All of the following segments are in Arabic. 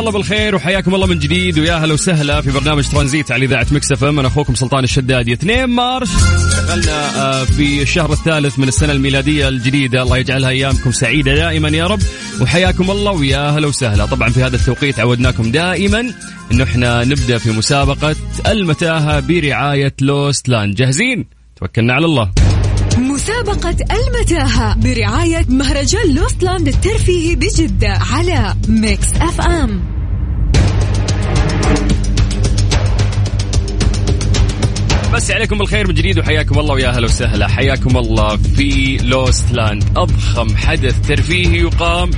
الله بالخير وحياكم الله من جديد ويا هلا وسهلا في برنامج ترانزيت على إذاعة Mix FM. أنا أخوكم سلطان الشدادي 2 مارس دخلنا آه، في الشهر الثالث من السنة الميلادية الجديدة. الله يجعلها أيامكم سعيدة دائما يا رب. وحياكم الله ويا هلا وسهلا. طبعا في هذا التوقيت عودناكم دائما إنه إحنا نبدأ في مسابقة المتاهة برعاية Lost Land. جاهزين؟ توكلنا على الله. مسابقة المتاهة برعاية مهرجان Lost Land الترفيهي بجدة على Mix FM. بس عليكم بالخير من جديد وحياكم الله ويا أهلا وسهلا. حياكم الله في Lost Land أضخم حدث ترفيهي يقام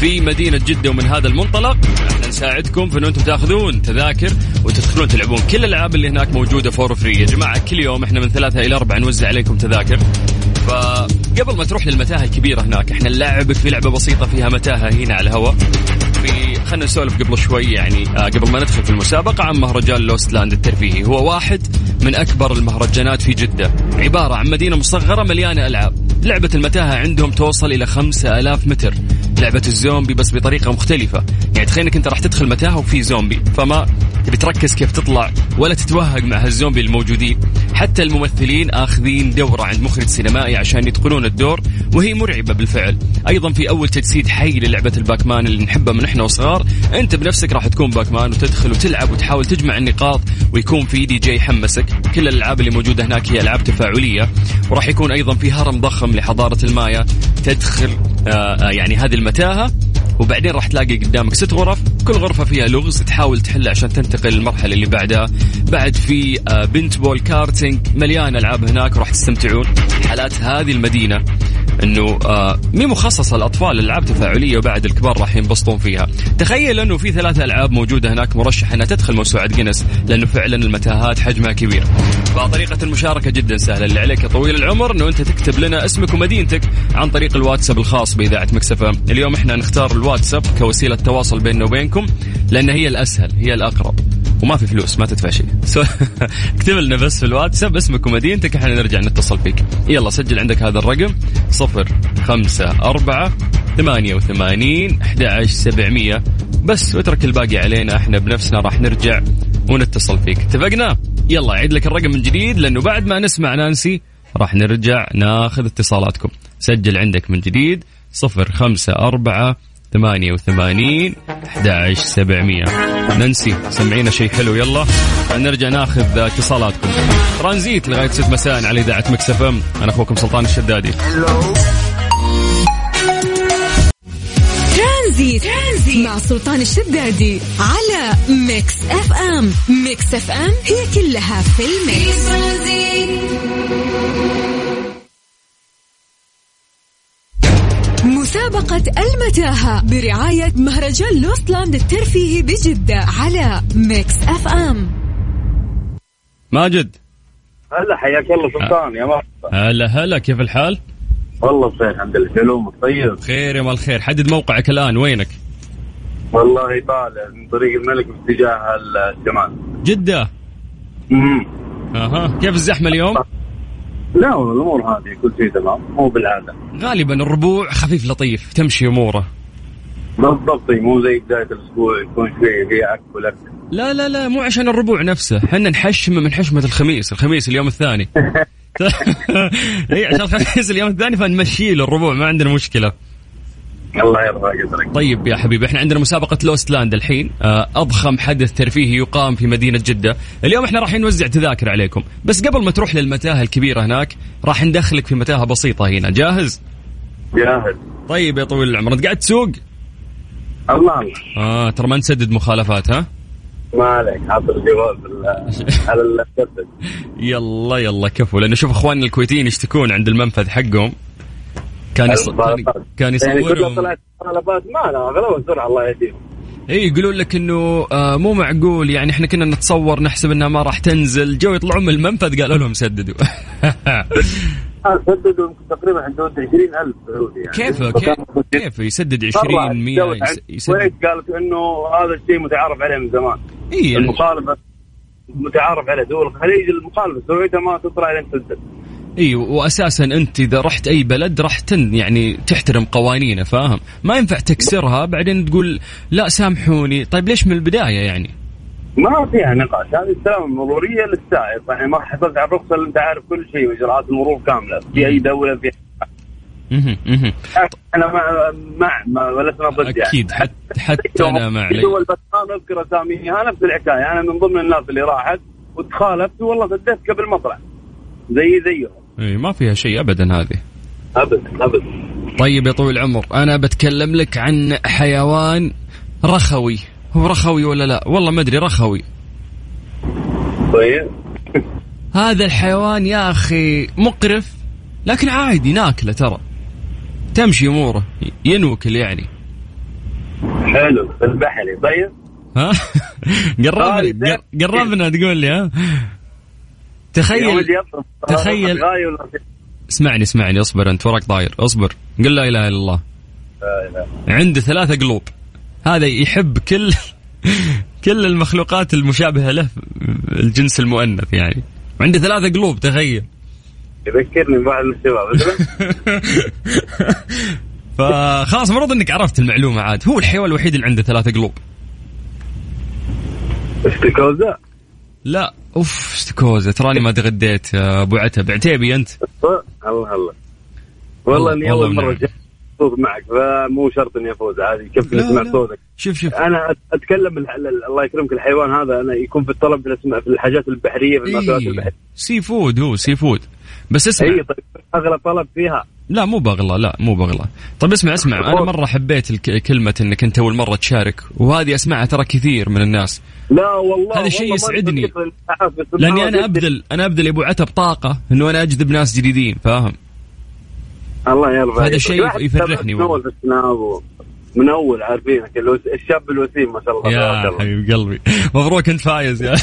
في مدينة جدة ومن هذا المنطلق. إحنا نساعدكم في أنه أنتم تأخذون تذاكر وتدخلون تلعبون. كل الألعاب اللي هناك موجودة for free يا جماعة كل يوم إحنا من ثلاثة إلى أربعة نوزع عليكم تذاكر. فقبل ما تروح للمتاهة الكبيرة هناك إحنا نلعبك في لعبة بسيطة فيها متاهة هنا على الهواء. في خلينا نسولف قبل شوي يعني آه قبل ما ندخل في المسابقة عن مهرجان Lost Land الترفيهي. هو واحد من أكبر المهرجانات في جدة. عبارة عن مدينة مصغرة مليانة ألعاب. لعبة المتاهة عندهم توصل إلى خمسة ألاف متر. لعبة الزومبي بس بطريقة مختلفة. يعني تخيل انك أنت راح تدخل متاهة وفي زومبي. فما تبي تركز كيف تطلع ولا تتوهق مع هالزومبي الموجودين. حتى الممثلين آخذين دورة عند مخرج سينمائي عشان يتقنون الدور وهي مرعبة بالفعل. أيضا في أول تجسيد حي للعبة الباكمان اللي نحبها من إحنا وصغار. أنت بنفسك راح تكون باكمان وتدخل وتلعب وتحاول تجمع النقاط ويكون في دي جي يحمسك. كل الألعاب اللي موجودة هناك هي ألعاب تفاعلية. وراح يكون أيضا في هرم ضخم لحضارة المايا تدخل يعني هذه المتاهة وبعدين راح تلاقي قدامك ست غرف كل غرفة فيها لغز تحاول تحله عشان تنتقل للمرحلة اللي بعدها. بعد في آه، paintball karting مليان ألعاب هناك وراح تستمتعون. حالات هذه المدينة إنه آه مي مخصصة للاطفال الالعاب تفاعلية وبعد الكبار راح ينبسطون فيها. تخيل إنه في ثلاث ألعاب موجودة هناك مرشحة إنها تدخل موسوعه جينيس لأنه فعلا المتاهات حجمها كبير. فطريقة المشاركة جدا سهلة. اللي عليك يا طويل العمر إنه أنت تكتب لنا اسمك ومدينتك عن طريق الواتساب الخاص. بإذاعة مكسفه اليوم إحنا نختار الواتساب كوسيلة تواصل بيننا وبينكم لأن هي الأسهل هي الأقرب وما في فلوس ما تدفع شيء اكتب لنا بس في الواتساب اسمك ومدينتك إحنا نرجع نتصل فيك. يلا سجل عندك هذا الرقم صفر خمسة أربعة ثمانية وثمانين أحد سبعمية. بس واترك الباقي علينا إحنا بنفسنا راح نرجع ونتصل فيك. اتفقنا؟ يلا عيد لك الرقم من جديد لأنه بعد ما نسمع نانسي راح نرجع ناخذ اتصالاتكم. سجل عندك من جديد صفر خمسة أربعة ثمانية وثمانين أحد سبعمية. ننسي سمعينا شيء حلو يلا. نرجع ناخذ اتصالاتكم. ترانزيت لغاية ست مساء على إذاعة Mix FM. أنا أخوكم سلطان الشدادي. ترانزيت, مع سلطان الشدادي على Mix FM. Mix FM هي كلها في ال mix. مسابقة المتاهة برعاية مهرجان Lost Land الترفيهي بجدة على Mix FM. ماجد. هلا حياك الله سلطان يا مرحبا. هلا هلا كيف الحال؟ والله بخير الحمد لله شلونك طيب. خير يا مال الخير حدد موقعك الآن وينك؟ والله طالع من طريق الملك باتجاه الشمال جدة. امم أها. كيف الزحمة اليوم؟ لا الأمور هذه كل شيء تمام مو بالعاده غالبا الربوع خفيف لطيف تمشي أموره. بالضبط مو زي بداية الأسبوع يكون شوي في عك ولك. لا لا لا مو عشان الربوع نفسه حنا نحشم من حشمة الخميس الخميس اليوم الثاني. إي عشان الخميس اليوم الثاني فنمشي له الربوع ما عندنا مشكلة. الله يرضى قدرك طيب يا حبيبي إحنا عندنا مسابقة Lost Land الحين. آه، أضخم حدث ترفيهي يقام في مدينة جدة. اليوم إحنا راح نوزع تذاكر عليكم. بس قبل ما تروح للمتاهة الكبيرة هناك راح ندخلك في متاهة بسيطة هنا. جاهز؟ جاهز. طيب يا طويل العمر أنت قاعد تسوق؟ الله. الله آه ترى ما نسدد مخالفات ها؟ ما عليك حاط الجوال بال- على يلا يلا كفو. لأنه شوف إخواننا الكويتيين يشتكون عند المنفذ حقهم. كان يص... كان- كان يعني يصورهم. طلعت مخالفات ما لا اغلبها سرعه الله يهديهم. اي يقولون لك إنه آه مو معقول يعني إحنا كنا نتصور نحسب إنها ما راح تنزل. جو يطلعون من المنفذ قالوا لهم سددوا. سددوا تقريبا حدود 20000 سعودي يعني. كيف كيف كيف يسدد 20 100 يسدد؟ قالت إنه هذا الشيء متعارف عليه من زمان. اي المخالفة متعارف عليه دول الخليج المخالفة سعودية ما تطلع لين تسدد إي واساسا أنت إذا رحت أي بلد راح تن يعني تحترم قوانينه فاهم؟ ما ينفع تكسرها بعدين تقول لا سامحوني. طيب ليش من البداية يعني؟ ما فيها نقاش هذه السلامه المروريه للسائق. يعني ما حصلت على الرخصه اللي أنت عارف كل شيء وإجراءات المرور كاملة. في أي دولة في أنا مع مع ما لسنا ضد يعني. أكيد حتى حتى أنا مع دول بس ما نذكر أساميها نفس الحكاية. أنا من ضمن الناس اللي راحت وتخالفت والله سددت قبل اطلع زي زيهم. اي ما فيها شيء ابدا هذه. ابدا ابدا. طيب يا طويل العمر أنا بتكلم لك عن حيوان رخوي. هو رخوي ولا لا؟ والله ما أدري رخوي. طيب. هذا الحيوان يا أخي مقرف لكن عادي ناكله ترى. تمشي أموره ينوكل يعني. حلو البحري. طيب. ها؟ قربنا قربنا تقول لي ها؟ تخيل تخيل اسمعني اسمعني اصبر انت وراك طاير. اصبر. قل لا إله إلا الله. عنده ثلاثة قلوب. هذا يحب كل كل المخلوقات المشابهة له الجنس المؤنث يعني. عنده ثلاثة قلوب تخيل. يذكرني من الشباب فخلاص المفروض إنك عرفت المعلومة عاد. هو الحيوان الوحيد اللي عنده ثلاثة قلوب. لا. أوف استكوزة تراني ما تغديت أبو عتب. عتيبي أنت؟ الله الله. والله أني أول مرة مبسوط معك فمو شرط إني أفوز. عادي كيف نسمع صوتك؟ شوف شوف. أنا أتكلم الله يكرمك الحيوان هذا أنا يكون في الطلب في, الأسماء في الحاجات البحرية في المأكولات إيه. البحرية. seafood هو seafood. بس اسمع. اي طيب. اغلى طلب فيها لا مو بغلى لا مو بغلى طيب اسمع اسمع أنا مره حبيت كلمه انك انت اول مره تشارك وهذه اسمعها ترى كثير من الناس لا والله هذا شيء يسعدني لاني أنا ابذل أنا ابذل يا ابو عتب طاقه انه أنا اجذب ناس جديدين فاهم الله يرضى هذا شيء يفرحني والله من أول عارفينك الشاب الوسيم ما شاء الله. يا حبيب قلبي. مبروك أنت فايز يا.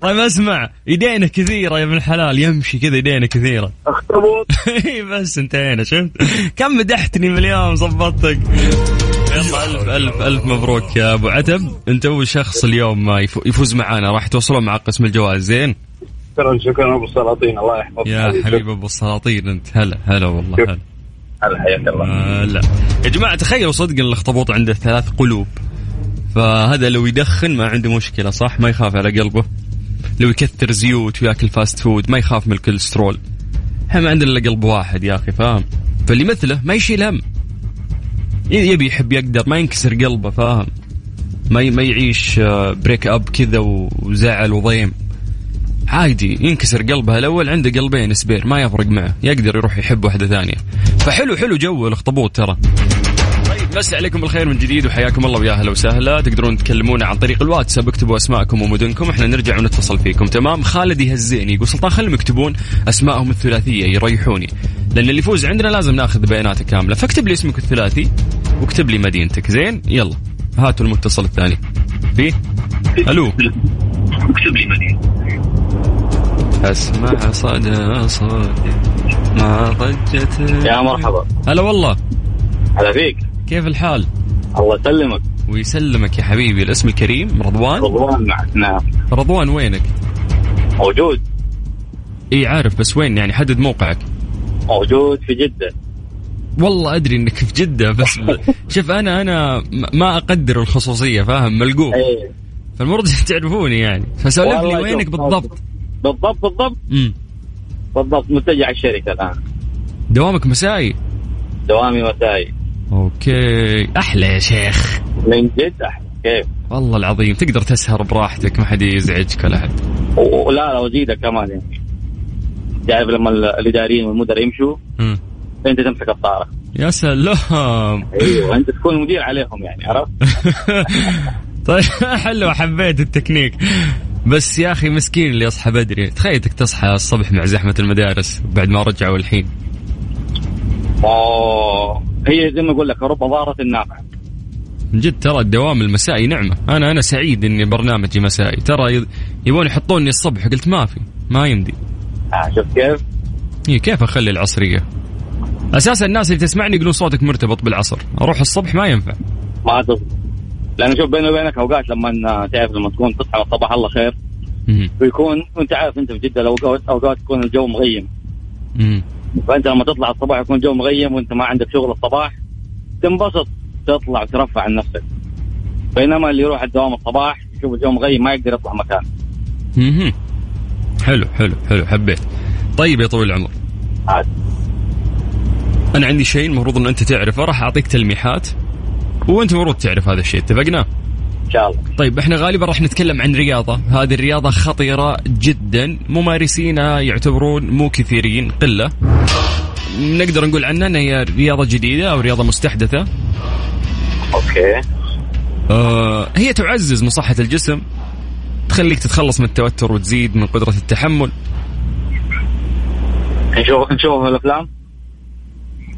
طيب أسمع. يدينا كثيرة يا ابن الحلال. يمشي كذا يدينا كثيرة. أخطبوط. بس انتهينا شفت؟ كم مدحتني من اليوم ظبطتك يلا ألف ألف ألف مبروك يا أبو عتب. أنت أول شخص اليوم ما يفوز معانا. راح توصلون مع قسم الجوائز. زين؟ شكرا شكرا أبو السلاطين. الله يحفظك. يا حبيب أبو السلاطين أنت. هلا هلا والله هلا. هلا حياك الله. آه لا. يا جماعة تخيلوا صدق الاخطبوط عنده ثلاث قلوب. فهذا لو يدخن ما عنده مشكلة صح؟ ما يخاف على قلبه. لو يكثر زيوت وياكل fast food ما يخاف من الكوليسترول. إحنا ما عندنا إلا قلب واحد يا أخي فاهم؟ فاللي مثله ما يشيل هم. يبي يحب يقدر ما ينكسر قلبه فاهم؟ ما ما يعيش break up كذا وزعل وضيم. عادي ينكسر قلبها الأول عنده قلبين spare ما يفرق معه يقدر يروح يحب واحدة ثانية. فحلو حلو جو الأخطبوط ترى. طيب مسي عليكم بالخير من جديد وحياكم الله ويا أهلا وسهلا. تقدرون تكلمونا عن طريق الواتساب اكتبوا أسماءكم ومدنكم إحنا نرجع ونتصل فيكم تمام؟ خالد يهزيني يقول سلطان خلهم يكتبون اسمائهم الثلاثية يريحوني. لأن اللي يفوز عندنا لازم ناخذ بياناته كاملة. فاكتب لي اسمك الثلاثي واكتب لي مدينتك. زين يلا هاتوا المتصل الثاني. في ألو. اكتب لي مدينتك. أسمع صدى صوتي. ما ضجت. يا مرحبا. هلا والله. هلا فيك. كيف الحال؟ الله يسلمك. ويسلمك يا حبيبي. الاسم الكريم رضوان؟ رضوان معك نعم. رضوان وينك؟ موجود. إي عارف بس وين؟ يعني حدد موقعك. موجود في جدة. والله أدري إنك في جدة بس شوف أنا أنا ما أقدر الخصوصية فاهم؟ ملقوف إيه. فالمفروض تعرفوني يعني. فسولف لي وينك بالضبط؟ بالضبط بالضبط. امم بالضبط متجه الشركة الآن. دوامك مسائي. دوامي مسائي. أوكي. أحلى يا شيخ. من جد أحلى. كيف؟ والله العظيم تقدر تسهر براحتك ما حد يزعجك ولا حد. ولا لا وزيدك كمان يعني. تعرف لما الاداريين والمدراء يمشوا. مم. انت تمسك الطاره يا سلام. أيوه أنت تكون مدير عليهم يعني عرفت؟ طيب حلو حبيت التكنيك. بس يا أخي مسكين اللي يصحى بدري. تخيلك تصحى الصبح مع زحمة المدارس بعد ما رجعوا الحين. أوه. هي زي ما أقول لك رب ضاره نافعه من جد ترى الدوام المسائي نعمة. أنا أنا سعيد إني برنامجي مسائي. ترى يبون يحطوني الصبح. قلت ما في ما يمدي. آه شفت كيف؟ إيه كيف أخلي العصرية؟ أساسا الناس اللي تسمعني يقولون صوتك مرتبط بالعصر. أروح الصبح ما ينفع. ما تصدق لأنه شوف بيني وبينك أوقات لما تعرف لما تكون تصحى صباح الله خير. ويكون وانت عارف أنت في جدة اوقات أوقات يكون الجو مغيم. فأنت لما تطلع الصباح يكون الجو مغيم وأنت ما عندك شغل الصباح تنبسط تطلع وترفع عن نفسك. بينما اللي يروح الدوام الصباح يشوف الجو مغيم ما يقدر يطلع مكان. حلو حلو حلو حبيت. طيب يا طويل العمر. عاد. أنا عندي شيء المفروض إن أنت تعرفه راح أعطيك تلميحات. وانت المفروض تعرف هذا الشيء اتفقنا؟ إن شاء الله. طيب إحنا غالبا راح نتكلم عن رياضة. هذه الرياضة خطيرة جدا. ممارسينها يعتبرون مو كثيرين قلة. نقدر نقول عنها انها هي رياضة جديدة أو رياضة مستحدثة. أوكي. آه هي تعزز من صحه الجسم تخليك تتخلص من التوتر وتزيد من قدرة التحمل. نشوف نشوف الأفلام؟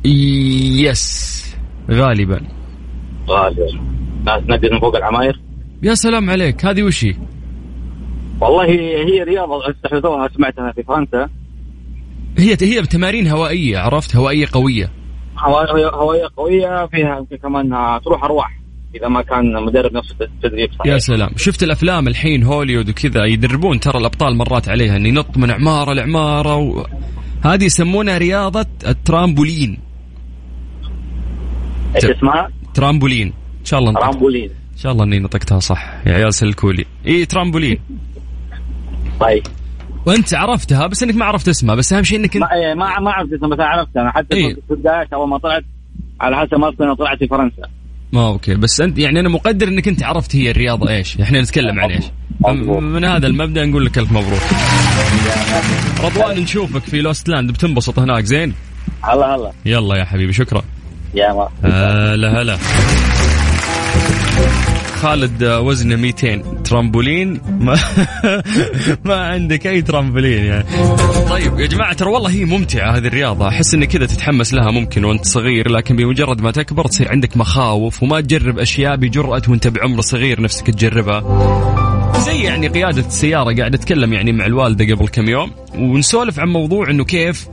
يس غالبا. ناس من فوق العماير. يا سلام عليك. هذه وش هي؟ والله هي رياضة استحدثوها سمعتها في فرنسا. هي هي تمارين هوائية عرفت؟ هوائية قوية. هوايه هوايه قوية فيها كمان تروح أرواح إذا ما كان مدرب نفسه تدريب صحيح. يا سلام. شفت الأفلام الحين هوليوود وكذا يدربون ترى الأبطال مرات عليها إنه ينط من عمارة لعمارة و... هذه يسمونها رياضة الترامبولين. إيش اسمها؟ ترامبولين. إن شاء الله نطق... ترامبولين. إن شاء الله إني نطقتها صح. يا عيال سلكولي. إي ترامبولين. طيب. وأنت عرفتها بس إنك ما عرفت اسمها بس أهم شيء إنك انت ما إيه، ما ما عرفت اسمها بس عرفت أنا حتى إيه. في البداية أول ما طلعت على حسب ما أنا طلعت في فرنسا. ما okay. بس أنت يعني أنا مقدر إنك أنت عرفت هي الرياضة إيش. إحنا نتكلم عن إيش. من هذا المبدا نقول لك ألف مبروك. رضوان نشوفك في Lost Land بتنبسط هناك زين؟ هلا هلا. يلا يا حبيبي شكرا. يا ما. هلا هلا خالد آه، وزنه 200 ترامبولين؟ ما, ما عندك أي ترامبولين يعني. طيب يا جماعة ترى والله هي ممتعة هذه الرياضة. أحس إنك كذا تتحمس لها ممكن وأنت صغير لكن بمجرد ما تكبر تصير عندك مخاوف وما تجرب أشياء بجرأة وأنت بعمر صغير نفسك تجربها. زي يعني قيادة السيارة قاعد أتكلم يعني مع الوالدة قبل كم يوم ونسولف عن موضوع إنه كيف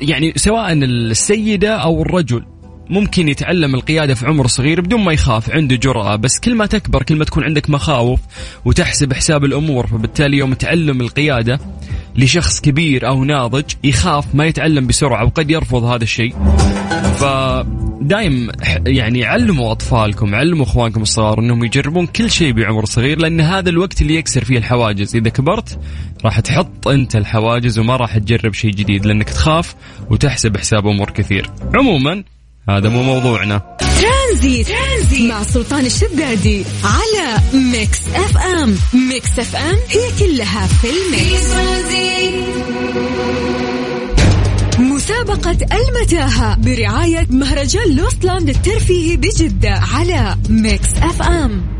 يعني سواء السيدة أو الرجل. ممكن يتعلم القيادة في عمر صغير بدون ما يخاف عنده جرأة بس كل ما تكبر كل ما تكون عندك مخاوف وتحسب حساب الأمور فبالتالي يوم تعلم القيادة لشخص كبير أو ناضج يخاف ما يتعلم بسرعة وقد يرفض هذا الشيء. فدايم يعني علموا أطفالكم علموا أخوانكم الصغار أنهم يجربون كل شيء بعمر صغير لأن هذا الوقت اللي يكسر فيه الحواجز. إذا كبرت راح تحط أنت الحواجز وما راح تجرب شيء جديد لأنك تخاف وتحسب حساب أمور كثير. عموما هذا مو موضوعنا. ترانزيت, ترانزيت. مع سلطان الشدادي على Mix FM. Mix FM هي كلها في ال mix. مسابقة المتاهة برعاية مهرجان Lost Land الترفيهي بجدة على Mix FM.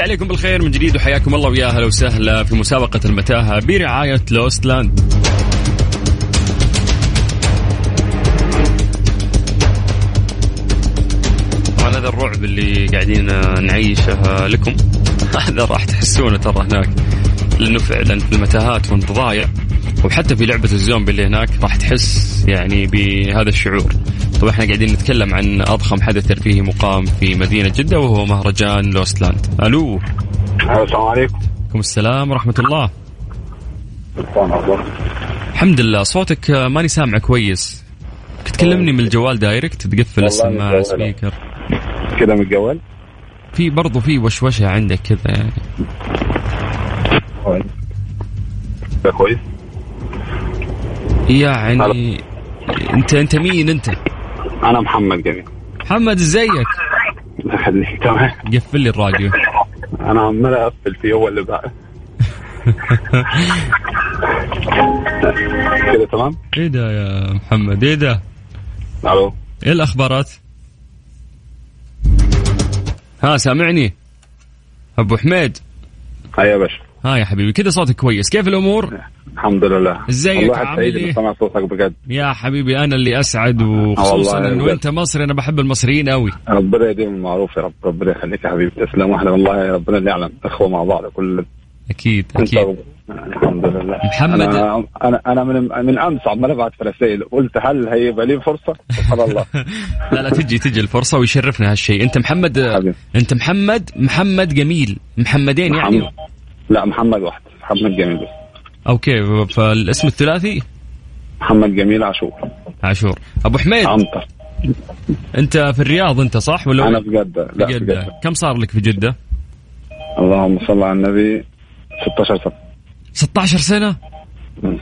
مسي عليكم بالخير من جديد وحياكم الله ويا أهلا وسهلا في مسابقة المتاهة برعاية Lost Land. طبعا هذا الرعب اللي قاعدين نعيشه لكم. هذا راح تحسونه ترى هناك لأنه فعلا في المتاهات وانت ضايع وحتى في لعبة الزومبي اللي هناك راح تحس يعني بهذا الشعور. طبعا إحنا قاعدين نتكلم عن أضخم حدث ترفيهي مقام في مدينة جدة وهو مهرجان Lost Land. ألو. السلام عليكم. عليكم السلام ورحمة الله. الحمد لله. صوتك ماني سامع كويس. تكلمني من الجوال direct تقفل متجولة. speaker. كذا متجول في برضو في وشوشة عندك كذا. يعني كويس. يعني انت انت مين انت؟ أنا محمد جميل. محمد إزيك؟ الله يخليك. تمام. قفل لي الراديو. أنا عمال أقفل فيه هو اللي بقى كده تمام؟ إيه ده يا محمد إيه ده؟ ألو. إيه الأخبارات؟ ها سامعني؟ أبو حميد. هيا يا باشا. ها يا حبيبي كذا صوتك كويس. كيف الأمور؟ الحمد لله. إزيك عامل سعيد؟ اني سمع صوتك بجد. يا حبيبي أنا اللي أسعد وخصوصا والله إنه. أنت مصري أنا بحب المصريين قوي ربنا يديم المعروف يا رب ربنا يخليك يا حبيبي. تسلم وإحنا والله ربنا اللي يعلم إخوة مع بعض كل أكيد أكيد. الحمد لله. محمد- أنا أنا, أنا من من امس عمال ابعت في رسائل قلت هل هيبقى لي فرصة؟ سبحان الله. لا لا تجي تجي الفرصة ويشرفنا هالشيء. أنت محمد حبيبي. أنت محمد محمد جميل. محمدين يعني. محمد. لا محمد واحد. محمد جميل. بس أوكي فالاسم الثلاثي؟ محمد جميل عاشور. عاشور. أبو حميد؟ عنتر أنت في الرياض أنت صح ولا؟ أنا في جدة. لا في في جدة. جده كم صار لك في جدة؟ اللهم صل على النبي 16 سنة. 16 سنة؟ مم.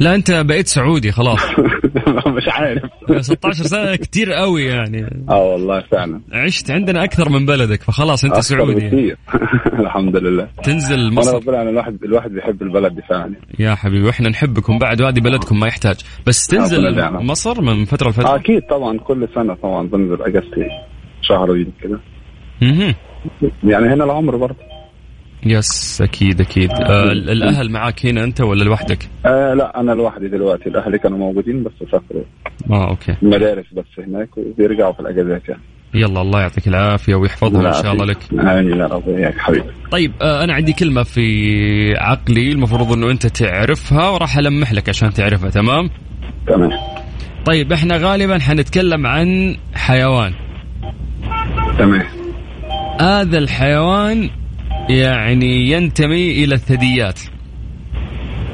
لا أنت بقيت سعودي خلاص. مش عارف. 16 سنة كتير قوي يعني. آه والله فعلا. عشت عندنا أكثر من بلدك فخلاص أنت سعودي. بكثير. الحمد لله. تنزل مصر. ربنا يعني الواحد الواحد بيحب البلد دي فعلا. يا حبيبي وإحنا نحبكم بعد ودي بلدكم ما يحتاج. بس تنزل ربنا يدعمك. مصر من فترة آه، لفتره أكيد طبعا كل سنة طبعا بنزل أجازتي شهرين كده. يعني هنا العمر برضه. yes أكيد أكيد. آه الأهل معاك هنا أنت ولا لوحدك؟ آه لا أنا لوحدي دلوقتي. الأهل كانوا موجودين بس سافروا. آه okay. المدارس بس هناك وبيرجعوا في الأجازات يعني. يلا الله يعطيك العافية ويحفظهم إن شاء الله لك. آمين يا رب. يا حبيبي. طيب آه أنا عندي كلمة في عقلي المفروض إنه أنت تعرفها وراح ألمح لك عشان تعرفها تمام؟ تمام. طيب إحنا غالبا حنتكلم عن حيوان. تمام. هذا الحيوان يعني ينتمي إلى الثدييات.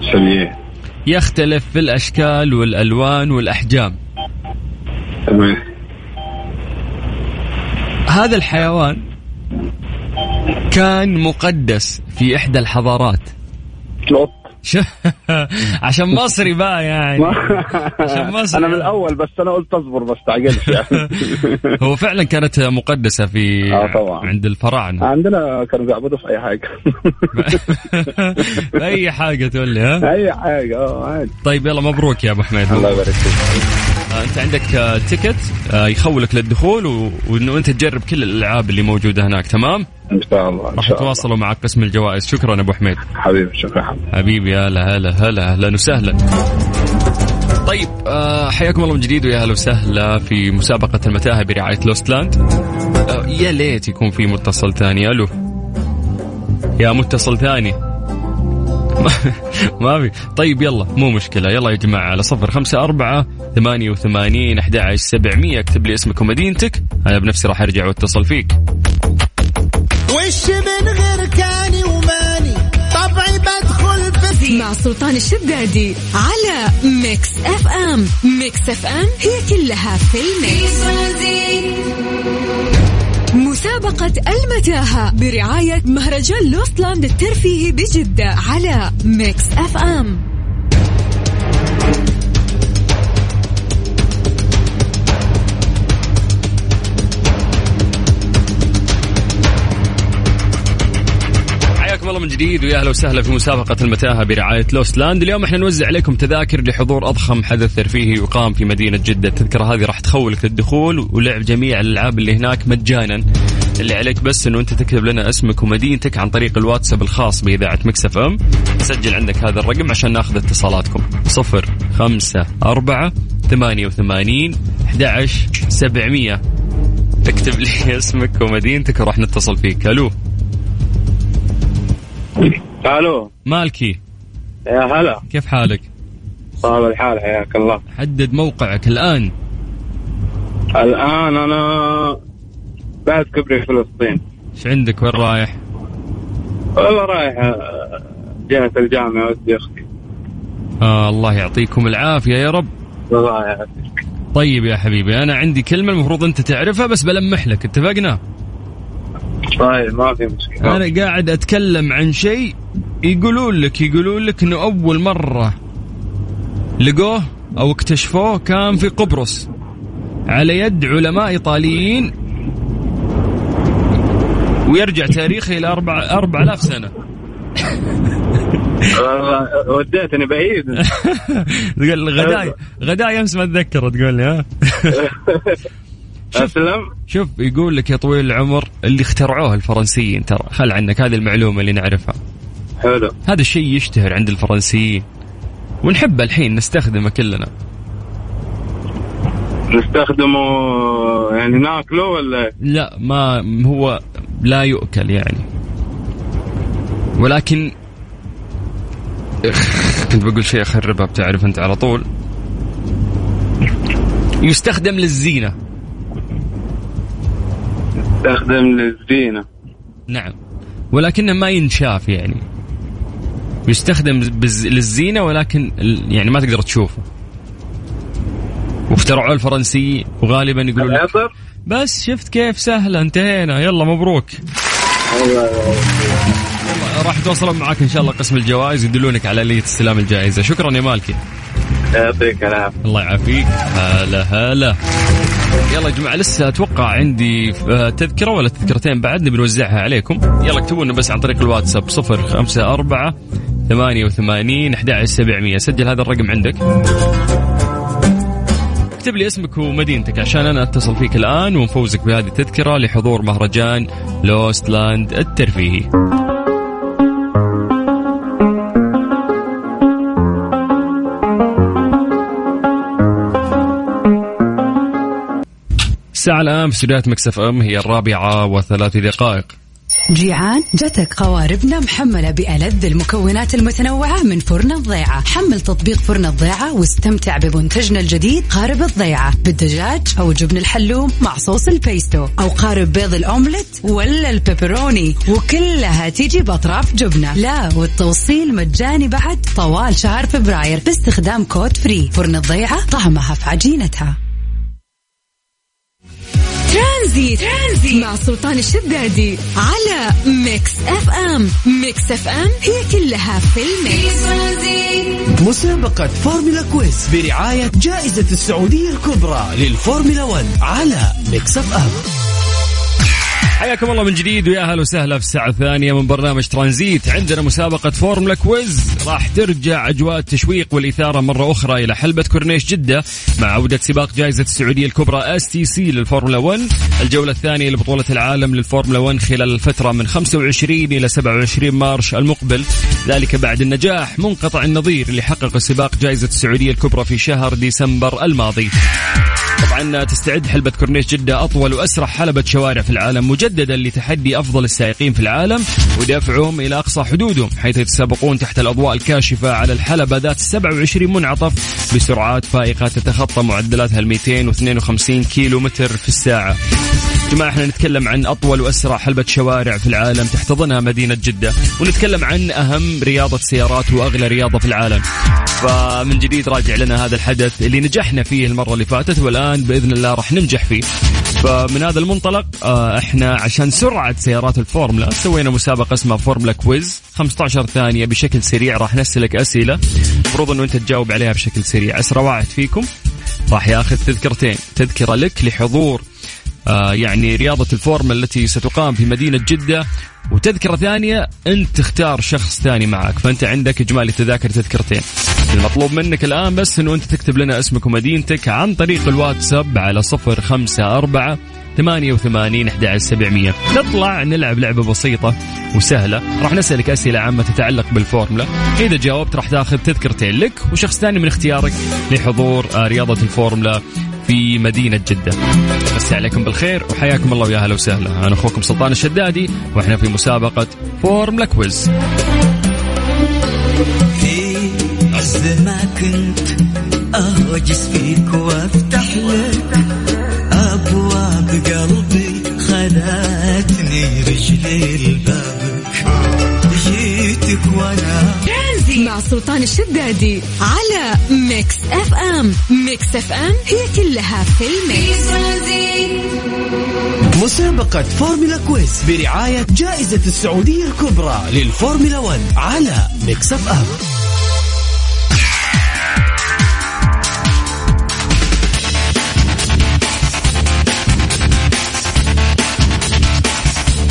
شليه يختلف في الأشكال والألوان والأحجام. تمام. هذا الحيوان كان مقدس في إحدى الحضارات. عشان مصري بقى يعني. عشان مصر أنا من الأول بس أنا قلت أصبر ما استعجلش يعني. هو فعلا كانت مقدسة في آه طبعا. عند الفراعنة. عندنا كانوا بيعبدوا في أي حاجة. أي حاجة تقول لي ها؟ أي حاجة آه عادي. طيب يلا مبروك يا أبو حميد. الله يبارك فيك. آه، أنت عندك آه، ticket آه، يخولك للدخول. وإنه أنت تجرب كل الألعاب اللي موجودة هناك تمام؟ إن شاء الله إن راح شاء الله. يتواصلوا معك قسم الجوائز. شكرا أبو حميد. حبيبي شكرا. حبيبي هلا هلا هلا أهلا وسهلا. طيب آه حياكم الله من جديد ويا أهلا وسهلا في مسابقة المتاهة برعاية Lost Land آه يا ليت يكون في متصل ثاني. ألو. يا متصل ثاني. ما في. طيب يلا مو مشكلة. يلا يا جماعة على صفر خمسة أربعة ثمانية وثمانين أحد عشر سبعمية. اكتب لي اسمك ومدينتك. أنا بنفسي راح أرجع وأتصل فيك. وش من غير كاني وماني. طبعي بدخل في مع سلطان الشدادي على Mix FM. Mix FM هي كلها في ال mix. مسابقة المتاهة برعاية مهرجان Lost Land الترفيهي بجدة على Mix FM. حياكم الله من جديد ويا أهلا وسهلا في مسابقة المتاهة برعاية Lost Land، اليوم إحنا نوزع عليكم تذاكر لحضور أضخم حدث ترفيهي يقام في مدينة جدة، التذكرة هذه راح تخولك للدخول ولعب جميع الألعاب اللي هناك مجانا. اللي عليك بس إنه أنت تكتب لنا اسمك ومدينتك عن طريق الواتساب الخاص بإذاعة Mix FM، سجل عندك هذا الرقم عشان ناخذ اتصالاتكم. صفر خمسة أربعة ثمانية وثمانين أحد عشر سبعمية. اكتب لي اسمك ومدينتك وراح نتصل فيك، ألو. ألو. مالكي. يا هلا. كيف حالك؟ صاحب الحال حياك الله. حدد موقعك الآن. الآن أنا بعد كبري فلسطين. إيش عندك؟ وين رايح؟ والله رايح آه، جهة الجامعة ودي أختي. آه الله يعطيكم العافية يا رب. الله يعافيك. طيب يا حبيبي أنا عندي كلمة المفروض أنت تعرفها بس بلمح لك اتفقنا؟ طيب ما في مشكلة. أنا قاعد أتكلم عن شيء يقولون لك يقولون لك إنه أول مرة لقوه أو اكتشفوه كان في قبرص. على يد علماء إيطاليين. ويرجع تاريخه إلى أربع أربع آلاف سنة. والله وديتني بعيد. تقول غداي غداي أمس ما اتذكر تقول لي ها؟ أسلم. شوف يقول لك يا طويل العمر اللي اخترعوه الفرنسيين ترى خل عنك هذه المعلومة اللي نعرفها. حلو. هذا الشيء يشتهر عند الفرنسيين. ونحبه الحين نستخدمه كلنا. نستخدمه يعني ناكله ولا؟ لا ما هو لا يؤكل يعني. ولكن كنت بقول شيء اخربها بتعرف أنت على طول. يستخدم للزينة. نستخدم للزينة. نعم. ولكنه ما ينشاف يعني. يستخدم بز... للزينة ولكن يعني ما تقدر تشوفه. واخترعوه الفرنسيين وغالبا يقولون لك بس شفت كيف سهلة انتهينا. يلا مبروك. راح يتواصلون معاك إن شاء الله قسم الجوائز ويدلونك على ألية استلام الجائزة. شكرا يا مالكي. يعطيك العافية. الله يعافيك. هلا هلا. يلا يا جماعة لسه أتوقع عندي آه، تذكرة ولا تذكرتين بعد؟ نبي نوزعها عليكم. يلا اكتبوا لنا بس عن طريق الواتساب 054 88 11700 سجل هذا الرقم عندك. اكتب لي اسمك ومدينتك عشان أنا أتصل فيك الآن ونفوزك بهذه التذكرة لحضور مهرجان Lost Land الترفيهي. الساعة الآن في استديوهات Mix FM هي الرابعة وثلاث دقائق. جيعان جتك قواربنا محملة بألذ المكونات المتنوعة من فرن الضيعة. حمل تطبيق فرن الضيعة واستمتع بمنتجنا الجديد قارب الضيعة. بالدجاج أو جبن الحلوم مع صوص البيستو أو قارب بيض الأومليت ولا البيبروني. وكلها تيجي بأطراف جبنة. لا والتوصيل مجاني بعد طوال شهر فبراير باستخدام كود free. فرن الضيعة طعمها في عجينتها. ترانزيت. مع سلطان الشدادي على Mix FM. Mix FM هي كلها في ال mix. مسابقة فورمولا quiz برعاية جائزة السعودية الكبرى للفورمولا 1 على Mix FM. حياكم الله من جديد ويا أهلا وسهلا في الساعة الثانية من برنامج ترانزيت. عندنا مسابقة فورمولا quiz. راح ترجع أجواء التشويق والإثارة مرة أخرى إلى حلبة كورنيش جدة مع عودة سباق جائزة السعودية الكبرى stc للفورمولا 1 الجولة الثانية لبطولة العالم للفورمولا 1 خلال الفترة من 25 إلى 27 مارس المقبل. ذلك بعد النجاح منقطع النظير اللي حقق سباق جائزة السعودية الكبرى في شهر ديسمبر الماضي. طبعا تستعد حلبة كورنيش جدة أطول وأسرع حلبة شوارع في العالم مجددا لتحدي أفضل السائقين في العالم ودفعهم إلى أقصى حدودهم حيث يتسابقون تحت الأضواء الكاشفة على الحلبة ذات 27 منعطف بسرعات فائقة تتخطى معدلاتها ال 252 كيلو متر في الساعة. جماعة إحنا نتكلم عن أطول وأسرع حلبة شوارع في العالم تحتضنها مدينة جدة ونتكلم عن أهم رياضة سيارات وأغلى رياضة في العالم. فمن جديد راجع لنا هذا الحدث اللي نجحنا فيه المرة اللي فاتت والآن بإذن الله راح ننجح فيه. فمن هذا المنطلق آه، إحنا عشان سرعة سيارات الفورمولا سوينا مسابقة اسمها فورمولا quiz 15 ثانية بشكل سريع راح نسألك أسئلة المفروض أنه أنت تجاوب عليها بشكل سريع. أسرع واحد فيكم راح ياخذ تذكرتين. تذكرة لك لحضور يعني رياضة الفورمولا التي ستقام في مدينة جدة. وتذكرة ثانية أنت تختار شخص ثاني معك فأنت عندك إجمالي تذاكر تذكرتين. المطلوب منك الآن بس أنه أنت تكتب لنا اسمك ومدينتك عن طريق الواتساب على صفر خمسة أربعة 88 11 700 نطلع نلعب لعبة بسيطة وسهلة. راح نسألك أسئلة عامة تتعلق بالفورمولا. إذا جاوبت راح تاخذ تذكرتين لك وشخص ثاني من اختيارك لحضور آه، رياضة الفورمولا. في مدينة جدة. مسي عليكم بالخير وحياكم الله ويا هلا وسهلا. أنا أخوكم سلطان الشدادي وإحنا في مسابقة فورمولا quiz. في عز ما كنت أهوجس فيك وأفتح لك أبواب قلبي خلتني رجلي لبابك جيتك وأنا مع سلطان الشدادي على Mix FM. Mix FM هي كلها في ال mix. مسابقة فورمولا quiz برعاية جائزة السعودية الكبرى للفورمولا 1 على Mix FM.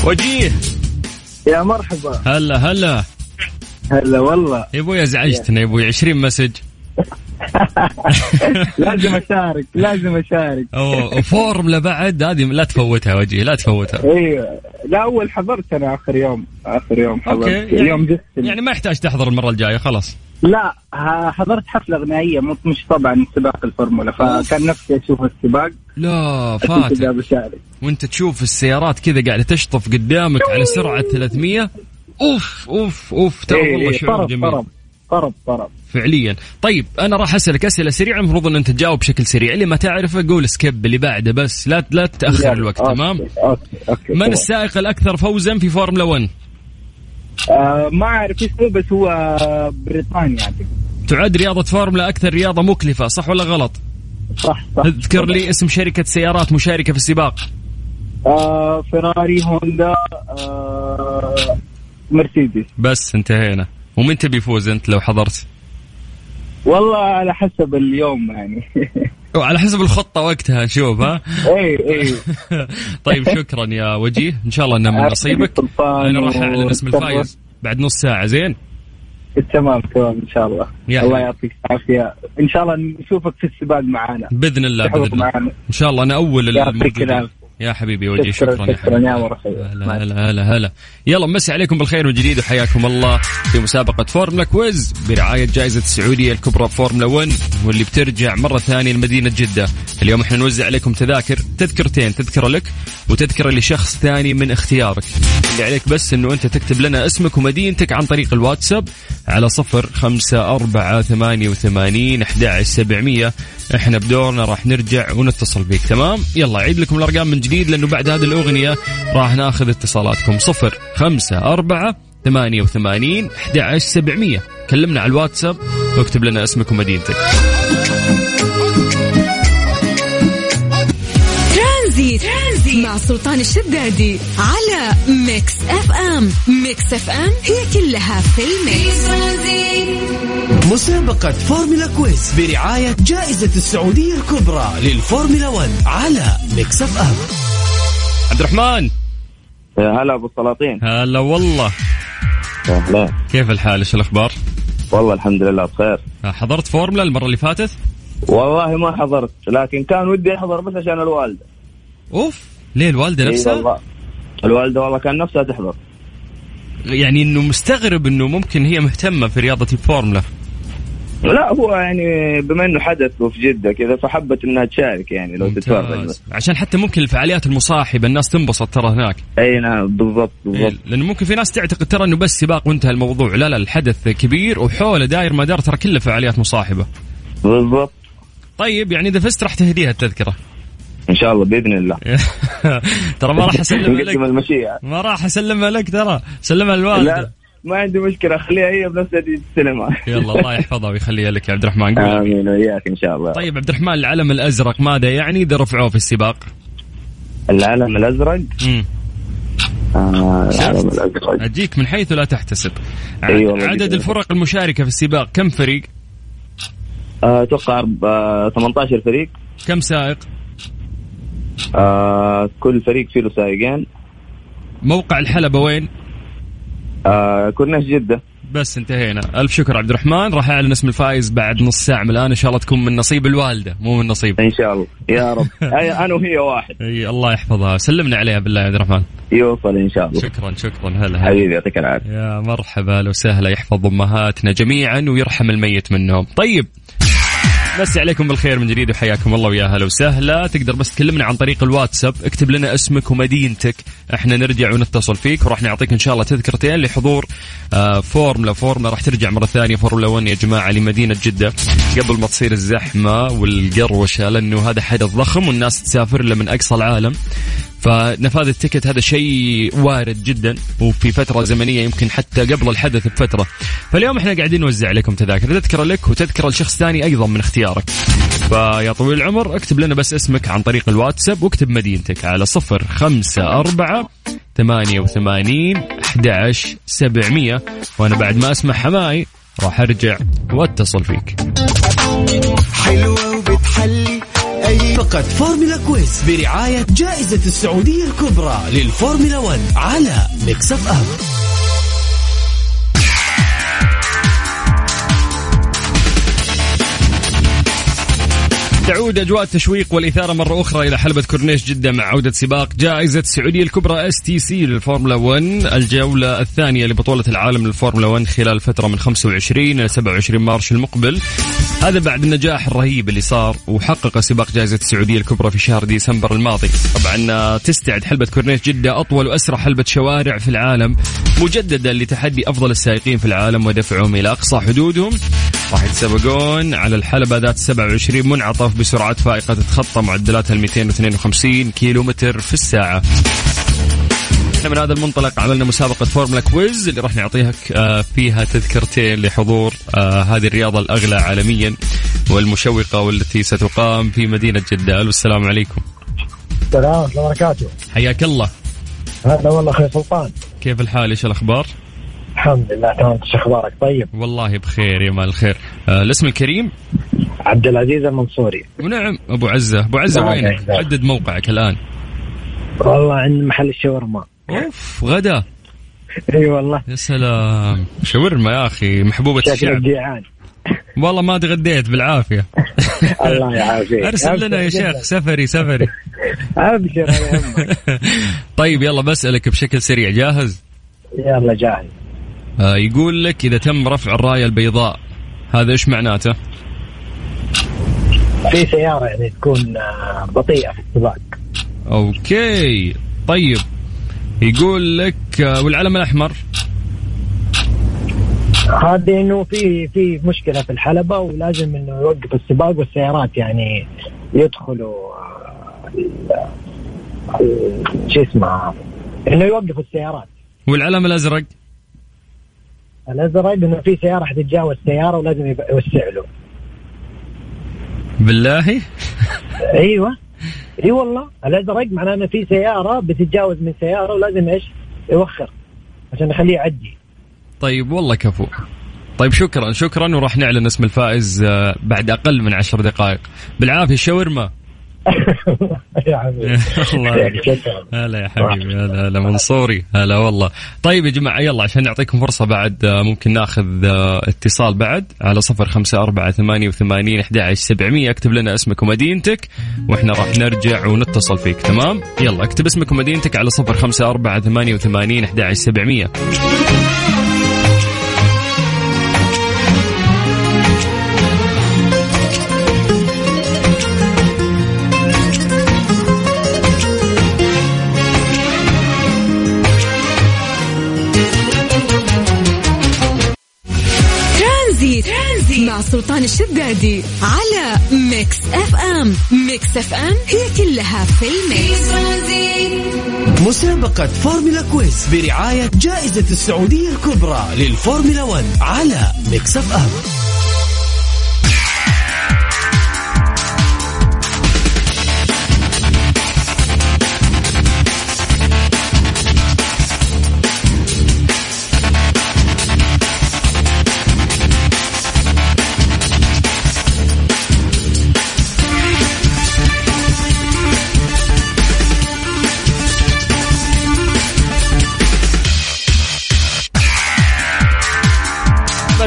وجيه. يا مرحبا. هلا هلا. هلا والله. يا أبوي ازعجتنا يا أبوي. 20 message. لازم أشارك لازم أشارك. أوه، وفورمولا بعد هذه لا تفوتها وجيه لا تفوتها. أيوه لا أول حضرت أنا آخر يوم آخر يوم حضرت. اليوم يعني, just يعني ما يحتاج تحضر المرة الجاية خلاص. لا حضرت حفلة غنائيه مش طبعا سباق الفورمولا فكان نفسي أشوف السباق. لا فاتك. وأنت تشوف السيارات كذا قاعدة تشطف قدامك على سرعة 300 أوف أوف أوف. ترى إيه، والله إيه، شعور طرب جميل. طرب طرب طرب. فعليا. طيب أنا راح أسألك أسئلة سريعة المفروض إن أنت تجاوب بشكل سريع. اللي ما تعرفه قول skip اللي بعده بس لا لا تاخر الوقت okay، تمام؟ okay okay من. السائق الأكثر فوزا في فورمولا 1 آه ما أعرف اسمه بس هو بريطاني يعني. تعد رياضة فورمولا أكثر رياضة مكلفة صح ولا غلط؟ صح صح اذكر لي اسم شركة سيارات مشاركة في السباق. آه فيراري هوندا آه مرسيدس. بس انتهينا. ومن تبي يفوز انت لو حضرت؟ والله على حسب اليوم يعني. وعلى حسب الخطة وقتها نشوف ها؟ اي اي طيب شكرا يا وجيه. إن شاء الله إنه من نصيبك. أنا راح أعلن اسم. الفايز بعد نص ساعة زين؟ تمام تمام إن شاء الله. يا الله. يعطيك العافية. إن شاء الله نشوفك في السباق معانا. بإذن الله بإذن الله. إن شاء الله أنا أول الموجودين. يا حبيبي وجيه شكراً، شكرا, شكراً يا مرحبا. هلا هلا هلا هلا. يلا مسي عليكم بالخير من جديد وحياكم الله في مسابقة فورمولا quiz برعاية جائزة السعودية الكبرى فورمولا 1 واللي بترجع مرة ثانية لمدينة جدة. اليوم إحنا نوزع عليكم تذاكر تذكرتين تذكرة لك وتذكرة لشخص ثاني من اختيارك. اللي عليك بس إنه أنت تكتب لنا اسمك ومدينتك عن طريق الواتساب على صفر خمسة أربعة ثمانية وثمانين أحد سبعمية. إحنا بدورنا راح نرجع ونتصل فيك تمام؟ يلا عيد لكم الأرقام من جديد لأنه بعد هذه الأغنية راح ناخذ اتصالاتكم. صفر خمسة أربعة ثمانية وثمانين أحد سبعمية. كلمنا على الواتساب واكتب لنا اسمك ومدينتك. مع سلطان الشدادي على Mix FM. Mix FM هي كلها في ال mix. مسابقة فورمولا quiz برعاية جائزة السعودية الكبرى للفورمولا 1 على Mix FM. عبد الرحمن. يا هلا أبو السلاطين. هلا والله. أهلا. كيف الحال؟ إيش الأخبار؟ والله الحمد لله بخير. حضرت فورمولا المرة اللي فاتت؟ والله ما حضرت لكن كان ودي أحضر بس عشان الوالدة. أوف. ليه الوالدة إي نفسها؟ والله. الوالدة والله كان نفسها تحضر. يعني إنه مستغرب إنه ممكن هي مهتمة في رياضة الفورمولا. لا هو يعني بما إنه حدث وفي جدة كذا فحبت إنها تشارك يعني لو تتفرج عشان حتى ممكن الفعاليات المصاحبة الناس تنبسط ترى هناك. أي نعم بالضبط بالضبط. إيه، لأنه ممكن في ناس تعتقد ترى إنه بس سباق وانتهى الموضوع. لا لا الحدث كبير وحوله داير مدار ترى كله فعاليات مصاحبة. بالضبط. طيب يعني إذا فزت راح تهديها التذكرة. إن شاء الله بإذن الله. ترى ما راح اسلمها لك المشيئة. ما راح اسلمها لك ترى. سلمها لا للوالدة ما عندي مشكلة. خليها هي بنفسها تستلمها يلا الله يحفظها ويخليها لك يا عبد الرحمن. آمين وياك إن شاء الله. طيب عبد الرحمن العلم الأزرق ماذا يعني؟ إذا رفعوه في السباق؟ العلم الأزرق؟ امم آه؟ العلم الأزرق. أجيك من حيث لا تحتسب. ع- أي والله عدد. الفرق المشاركة في السباق كم فريق؟ آه، أتوقع آه 18 فريق. كم سائق؟ آه كل فريق فيه له سائقين. موقع الحلبة وين؟ آه كورنيش جدة. بس انتهينا. ألف شكر عبد الرحمن. راح أعلن اسم الفائز بعد نص ساعة من الآن. إن شاء الله تكون من نصيب الوالدة مو من نصيب. إن شاء الله. يا رب. أي أنا وهي واحد. أي الله يحفظها. سلمنا عليها بالله يا عبد الرحمن. يوصل إن شاء الله. شكرا شكرا. هلا هلا. حبيبي يعطيك العافية. يا مرحبا وسهلا يحفظ أمهاتنا جميعا ويرحم الميت منهم. طيب. مسي عليكم بالخير من جديد وحياكم الله ويا هلا وسهلا. تقدر بس تكلمنا عن طريق الواتساب اكتب لنا اسمك ومدينتك. إحنا نرجع ونتصل فيك وراح نعطيك إن شاء الله تذكرتين لحضور آه فورمولا راح ترجع مرة ثانية فورمولا 1 يا جماعة لمدينة جدة. قبل ما تصير الزحمة والقروشة لأنه هذا حدث ضخم والناس تسافر له من أقصى العالم. فنفاذ التيكت هذا شيء وارد جدا وفي فترة زمنية يمكن حتى قبل الحدث بفترة. فاليوم إحنا قاعدين نوزع عليكم تذاكر تذكره لك وتذكره لشخص ثاني أيضا من اختيارك. فيا طويل العمر اكتب لنا بس اسمك عن طريق الواتساب واكتب مدينتك على صفر خمسة أربعة ثمانية وثمانين أحد سبعمية. وأنا بعد ما أسمع حماي راح أرجع وأتصل فيك. حلوة وبتحلي أي. فقط فورمولا quiz برعاية جائزة السعودية الكبرى للفورمولا 1 على Mix F تعود أجواء التشويق والإثارة مرة أخرى إلى حلبة كورنيش جدة مع عودة سباق جائزة السعودية الكبرى stc للفورمولا 1 الجولة الثانية لبطولة العالم للفورمولا 1 خلال فترة من 25 إلى 27 مارس المقبل. هذا بعد النجاح الرهيب اللي صار وحقق سباق جائزة السعودية الكبرى في شهر ديسمبر الماضي. طبعا تستعد حلبة كورنيش جدة أطول وأسرع حلبة شوارع في العالم مجددا لتحدي أفضل السائقين في العالم ودفعهم إلى أقصى حدودهم. راح يتسابقون على الحلبة ذات 27 منعطف بسرعات فائقة تتخطى معدلاتها ال 252 كيلو متر في الساعة. إحنا من هذا المنطلق عملنا مسابقة Formula Quiz اللي راح نعطيها آه، فيها تذكرتين لحضور آه، هذه الرياضة الأغلى عالميا والمشوقة والتي ستقام في مدينة جدة. والسلام عليكم. السلام ورحمة الله. وبركاته حياك الله. هلا والله أخوي سلطان. كيف الحال؟ إيش الأخبار؟ الحمد لله تمام. إيش أخبارك طيب. والله بخير يا مال الخير. آه، الاسم الكريم؟ عبد العزيز المنصوري. ونعم أبو عزة. أبو عزة نعم، وينك؟ نعم. حدد موقعك الآن. والله عند محل الشاورما. أوف غدا. إي والله. يا سلام. شاورما يا أخي محبوبة شكلك الشعب. جيعان والله ما تغديت بالعافية. الله يعافيك. أرسل لنا يا شيخ. سفري سفري. أبشر. طيب يلا بسألك بشكل سريع. جاهز؟ يلا جاهز. آه يقول لك إذا تم رفع الراية البيضاء هذا إيش معناته؟ في سيارة يعني تكون آه، بطيئة في السباق. okay. طيب. يقول لك آه والعلم الأحمر؟ هذه إنه في في مشكلة في الحلبة ولازم إنه يوقف السباق والسيارات يعني يدخلوا شو اسمها إنه يوقفوا السيارات. والعلم الأزرق؟ الأزرق انه في سيارة حتتجاوز سياره ولازم يوسع له. بالله؟ أيوه. إي والله. الأزرق معناه إنه في سيارة بتتجاوز من سيارة ولازم إيش؟ يوخر. عشان يخليه يعدي. طيب والله كفو. طيب شكرا شكرا وراح نعلن اسم الفائز آه، بعد أقل من عشر دقائق. بالعافية شاورما. يا حبيبي هلا يا حبيبي هلا هلا منصوري هلا والله. طيب يا جماعة يلا عشان نعطيكم فرصة بعد آه، ممكن ناخذ آه، اتصال بعد على صفر خمسة أربعة ثمانية وثمانين أحد سبعمية. اكتب لنا اسمك ومدينتك وإحنا راح نرجع ونتصل فيك تمام؟ يلا اكتب اسمك ومدينتك على صفر خمسة أربعة ثمانية وثمانين أحد سبعمية. سلطان الشدادي على Mix FM. Mix FM هي كلها في ال mix. مسابقة Formula Quiz برعاية جائزة السعودية الكبرى للفورمولا 1 على Mix FM.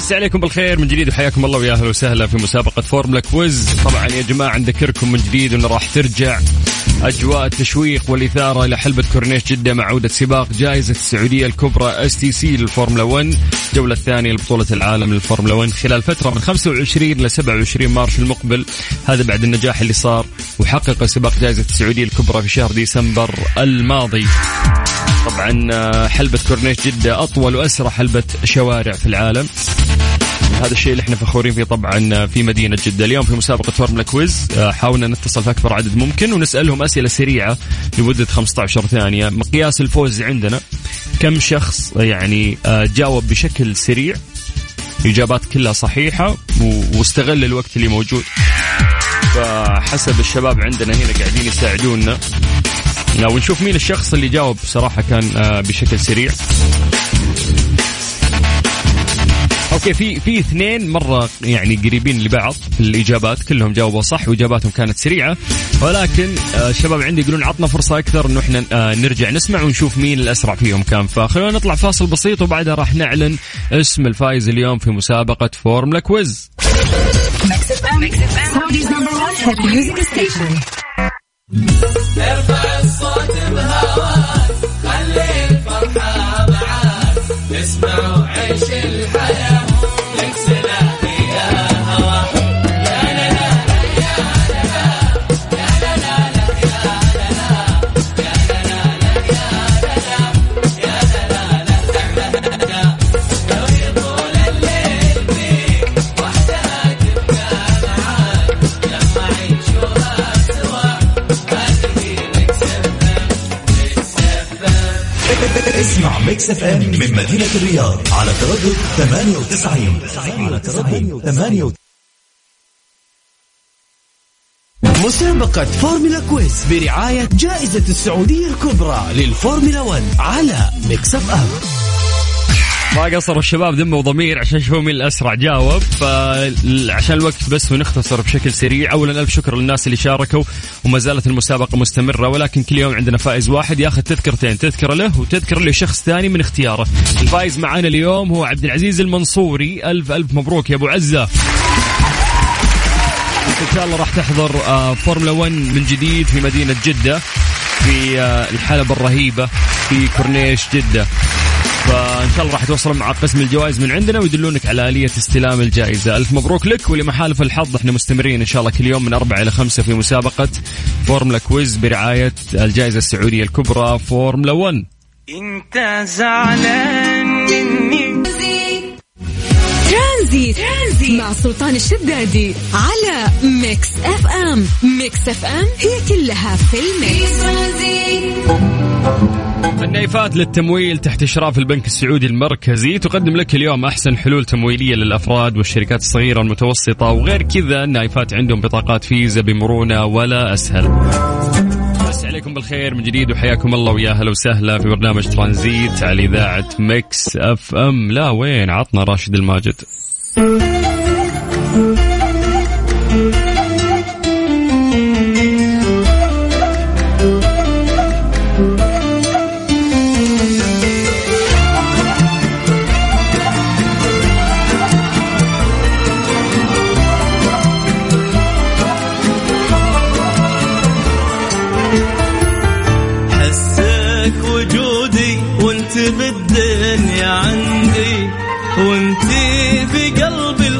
مسى عليكم بالخير من جديد وحياكم الله ويا أهلا وسهلا في مسابقة Formula Quiz. طبعا يا جماعة نذكركم من جديد إنه راح ترجع أجواء التشويق والإثارة إلى حلبة كورنيش جدة مع عودة سباق جائزة السعودية الكبرى stc للفورمولا 1 الجولة الثانية لبطولة العالم للفورمولا 1 خلال فترة من 25 إلى 27 مارس المقبل. هذا بعد النجاح اللي صار وحقق سباق جائزة السعودية الكبرى في شهر ديسمبر الماضي. طبعا آه، حلبة كورنيش جدة أطول وأسرع حلبة شوارع في العالم. هذا الشيء اللي إحنا فخورين فيه طبعا في مدينة جدة. اليوم في مسابقة Formula Quiz آه، حاولنا نتصل في أكبر عدد ممكن ونسألهم أسئلة سريعة لمدة 15 ثانية. مقياس الفوز عندنا. كم شخص يعني آه، جاوب بشكل سريع؟ إجابات كلها صحيحة واستغل الوقت اللي موجود. فحسب الشباب عندنا هنا قاعدين يساعدونا. لا ونشوف مين الشخص اللي جاوب بصراحة كان آه، بشكل سريع. okay في في اثنين مرة يعني قريبين لبعض في الإجابات كلهم جاوبوا صح وإجاباتهم كانت سريعة. ولكن آه، الشباب عندي يقولون عطنا فرصة أكثر إنه إحنا آه، نرجع نسمع ونشوف مين الأسرع فيهم كان. فخلونا نطلع فاصل بسيط وبعدها راح نعلن اسم الفائز اليوم في مسابقة Formula Quiz. ارفع الصوت بهواك خلي الفرحة معاك. اسمع وعيش الحياة FM من مدينة الرياض على تردد 98 على تردد 98 مسابقة Formula Quiz برعاية جائزة السعودية الكبرى للفورمولا 1 على Mix FM. ما قصروا الشباب ذمه وضمير عشان يشوفوا مين الأسرع جاوب. فعشان الوقت بس ونختصر بشكل سريع. اولا ألف شكر للناس اللي شاركوا وما زالت المسابقة مستمرة. ولكن كل يوم عندنا فائز واحد ياخذ تذكرتين. تذكرة له وتذكرة لشخص ثاني من اختياره. الفائز معانا اليوم هو عبد العزيز المنصوري. الف ألف مبروك يا أبو عزة. إن شاء الله راح تحضر آه، فورمولا 1 من جديد في مدينة جدة في آه، الحلبة الرهيبة في كورنيش جدة. فإن شاء الله راح توصل مع قسم الجوائز من عندنا ويدلونك على آلية استلام الجائزة. ألف مبروك لك ولمحالف الحظ. إحنا مستمرين إن شاء الله كل يوم من أربعة إلى خمسة في مسابقة Formula Quiz برعاية الجائزة السعودية الكبرى فورمولا 1 انت زعلان مني. ترانزيت مع سلطان الشدادي على Mix FM. Mix FM هي كلها في ال mix. النايفات للتمويل تحت إشراف البنك السعودي المركزي تقدم لك اليوم أحسن حلول تمويلية للأفراد والشركات الصغيرة والمتوسطة وغير كذا النايفات عندهم بطاقات فيزا بمرونة ولا أسهل. مسى عليكم بالخير من جديد وحياكم الله ويا هلا وسهلا في برنامج ترانزيت على إذاعة Mix FM. لا وين عطنا راشد الماجد؟